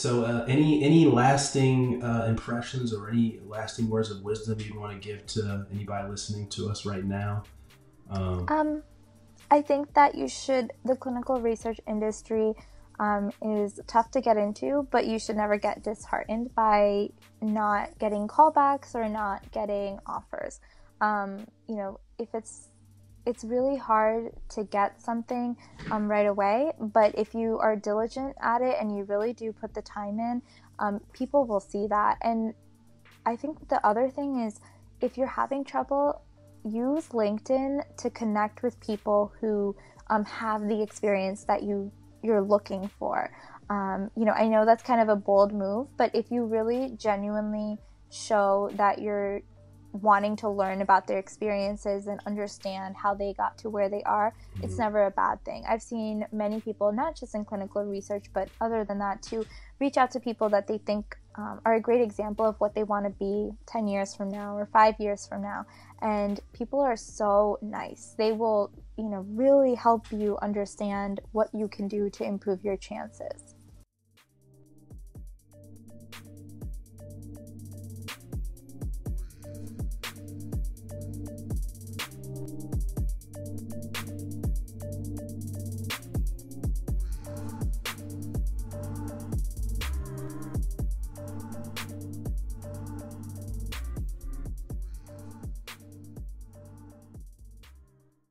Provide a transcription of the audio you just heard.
So, uh, any any lasting uh, impressions or any lasting words of wisdom you'd want to give to anybody listening to us right now? Um, um, I think that you should. The clinical research industry um, is tough to get into, but you should never get disheartened by not getting callbacks or not getting offers. Um, you know, if it's it's really hard to get something um, right away. But if you are diligent at it and you really do put the time in, um, people will see that. And I think the other thing is if you're having trouble, use LinkedIn to connect with people who um, have the experience that you you're looking for. Um, you know, I know that's kind of a bold move, but if you really genuinely show that you're wanting to learn about their experiences and understand how they got to where they are, mm-hmm. it's never a bad thing. I've seen many people, not just in clinical research, but other than that too, reach out to people that they think um, are a great example of what they want to be 10 years from now or five years from now. And people are so nice. They will, you know, really help you understand what you can do to improve your chances.